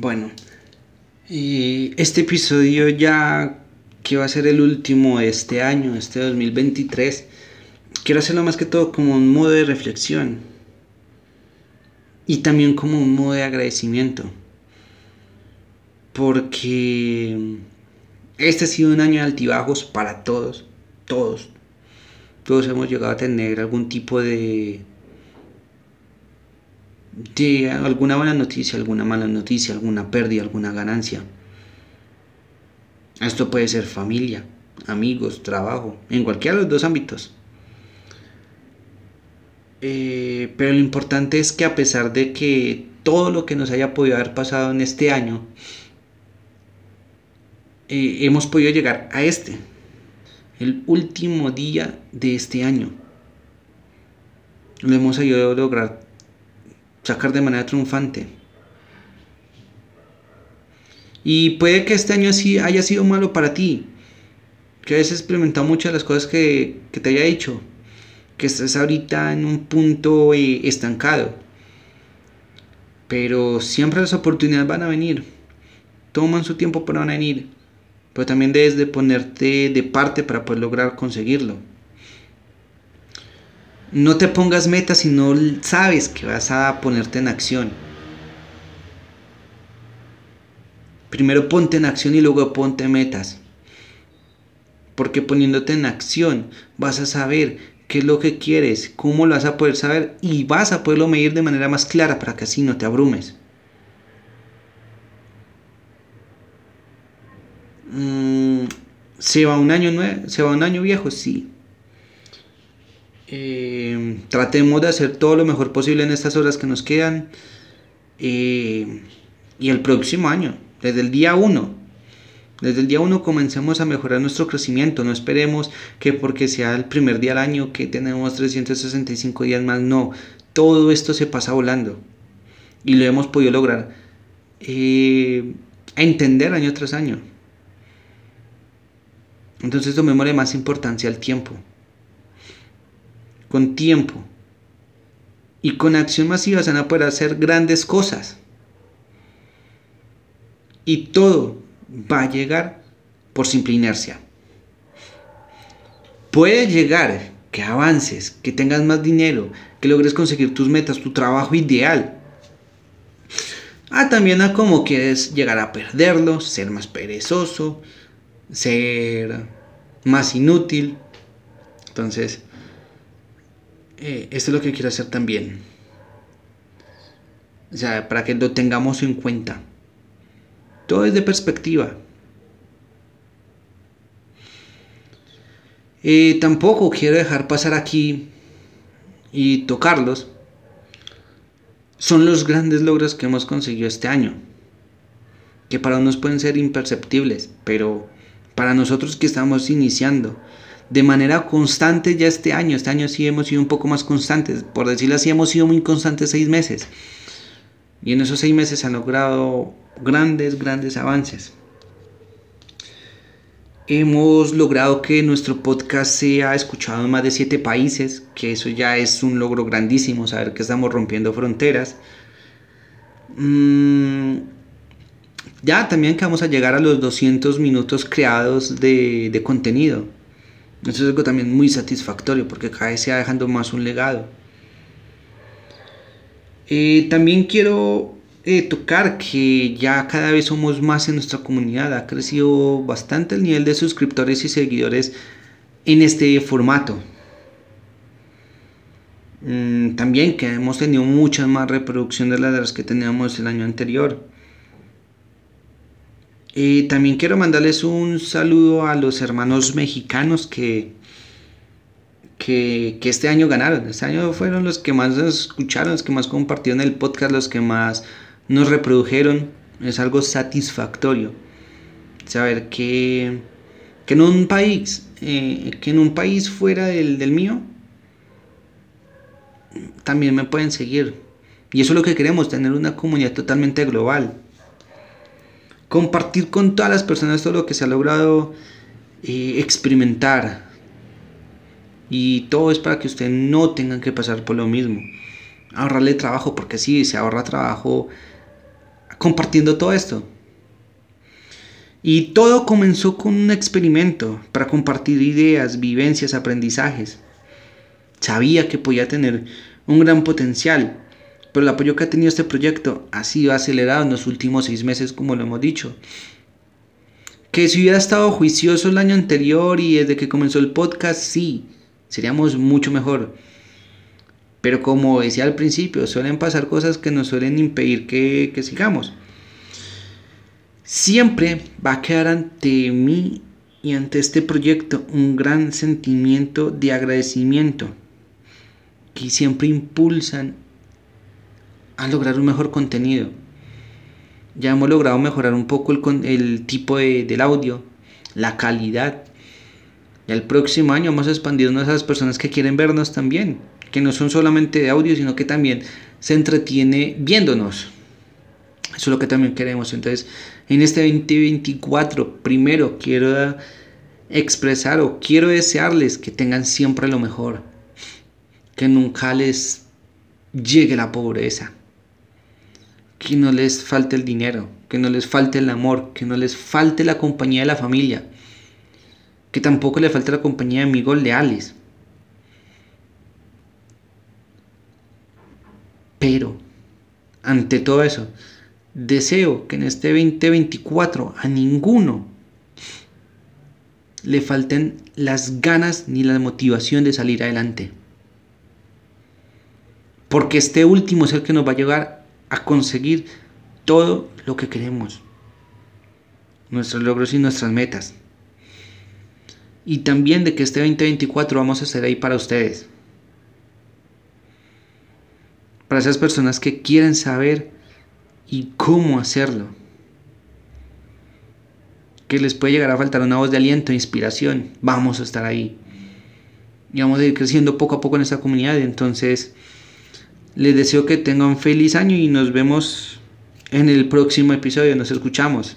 Bueno, este episodio ya que va a ser el último de este año, este 2023, quiero hacerlo más que todo como un modo de reflexión y también como un modo de agradecimiento. Porque este ha sido un año de altibajos para todos, todos. Todos hemos llegado a tener algún tipo de de alguna buena noticia, alguna mala noticia, alguna pérdida, alguna ganancia. Esto puede ser familia, amigos, trabajo, en cualquiera de los dos ámbitos. Eh, pero lo importante es que a pesar de que todo lo que nos haya podido haber pasado en este año, eh, hemos podido llegar a este, el último día de este año. Lo hemos ayudado a lograr sacar de manera triunfante. Y puede que este año sí haya sido malo para ti, que hayas experimentado muchas de las cosas que, te haya dicho, que estés ahorita en un punto eh, estancado. Pero siempre las oportunidades van a venir, toman su tiempo para venir, pero también debes de ponerte de parte para poder lograr conseguirlo. No te pongas metas si no sabes que vas a ponerte en acción. Primero ponte en acción y luego ponte metas. Porque poniéndote en acción vas a saber qué es lo que quieres, cómo lo vas a poder saber y vas a poderlo medir de manera más clara para que así no te abrumes. Mm, ¿Se va un año nuevo? ¿Se va un año viejo? Sí. Eh, tratemos de hacer todo lo mejor posible en estas horas que nos quedan. Eh, y el próximo año, desde el día 1, desde el día 1 comencemos a mejorar nuestro crecimiento. No esperemos que porque sea el primer día del año que tenemos 365 días más. No, todo esto se pasa volando. Y lo hemos podido lograr. Eh, entender año tras año. Entonces tomémosle más importancia al tiempo con tiempo y con acción masiva se van a poder hacer grandes cosas. Y todo va a llegar por simple inercia. Puede llegar que avances, que tengas más dinero, que logres conseguir tus metas, tu trabajo ideal. Ah, también a cómo quieres llegar a perderlo, ser más perezoso, ser más inútil. Entonces, eh, esto es lo que quiero hacer también. O sea, para que lo tengamos en cuenta. Todo es de perspectiva. Eh, tampoco quiero dejar pasar aquí y tocarlos. Son los grandes logros que hemos conseguido este año. Que para unos pueden ser imperceptibles, pero para nosotros que estamos iniciando, de manera constante ya este año. Este año sí hemos sido un poco más constantes. Por decirlo así, hemos sido muy constantes seis meses. Y en esos seis meses han logrado grandes, grandes avances. Hemos logrado que nuestro podcast sea escuchado en más de siete países, que eso ya es un logro grandísimo, saber que estamos rompiendo fronteras. Mm, ya también que vamos a llegar a los 200 minutos creados de contenido eso es algo también muy satisfactorio porque cada vez se va dejando más un legado. Eh, también quiero eh, tocar que ya cada vez somos más en nuestra comunidad. Ha crecido bastante el nivel de suscriptores y seguidores en este formato. Mm, también que hemos tenido muchas más reproducciones de las que teníamos el año anterior. Y también quiero mandarles un saludo a los hermanos mexicanos que, que, este año ganaron. Este año fueron los que más escucharon, los que más compartieron el podcast, los que más nos reprodujeron. Es algo satisfactorio saber que, que en un país, eh, que en un país fuera del, del mío, también me pueden seguir. Y eso es lo que queremos, tener una comunidad totalmente global compartir con todas las personas todo lo que se ha logrado eh, experimentar. Y todo es para que ustedes no tengan que pasar por lo mismo. Ahorrarle trabajo, porque si se ahorra trabajo compartiendo todo esto. Y todo comenzó con un experimento para compartir ideas, vivencias, aprendizajes. Sabía que podía tener un gran potencial, pero el apoyo que ha tenido este proyecto ha sido acelerado en los últimos seis meses, como lo hemos dicho. Que si hubiera estado juicioso el año anterior y desde que comenzó el podcast, sí, seríamos mucho mejor. Pero como decía al principio, suelen pasar cosas que nos suelen impedir que, que sigamos. Siempre va a quedar ante mí y ante este proyecto un gran sentimiento de agradecimiento que siempre impulsan a lograr un mejor contenido. Ya hemos logrado mejorar un poco el, el tipo de, del audio, la calidad. Y el próximo año vamos a expandirnos a esas personas que quieren vernos también, que no son solamente de audio, sino que también se entretiene viéndonos. Eso es lo que también queremos. Entonces, en este 2024, primero quiero expresar o quiero desearles que tengan siempre lo mejor. Que nunca les llegue la pobreza. Que no les falte el dinero. Que no les falte el amor. Que no les falte la compañía de la familia. Que tampoco le falte la compañía de amigos leales. Pero, ante todo eso, Deseo que en este 2024 a ninguno le falten las ganas ni la motivación de salir adelante. Porque este último es el que nos va a llegar a conseguir todo lo que queremos. Nuestros logros y nuestras metas. Y también de que este 2024 vamos a estar ahí para ustedes. Para esas personas que quieren saber y cómo hacerlo. Que les puede llegar a faltar una voz de aliento, inspiración. Vamos a estar ahí. Y vamos a ir creciendo poco a poco en esta comunidad. Entonces, les deseo que tengan un feliz año y nos vemos en el próximo episodio. Nos escuchamos.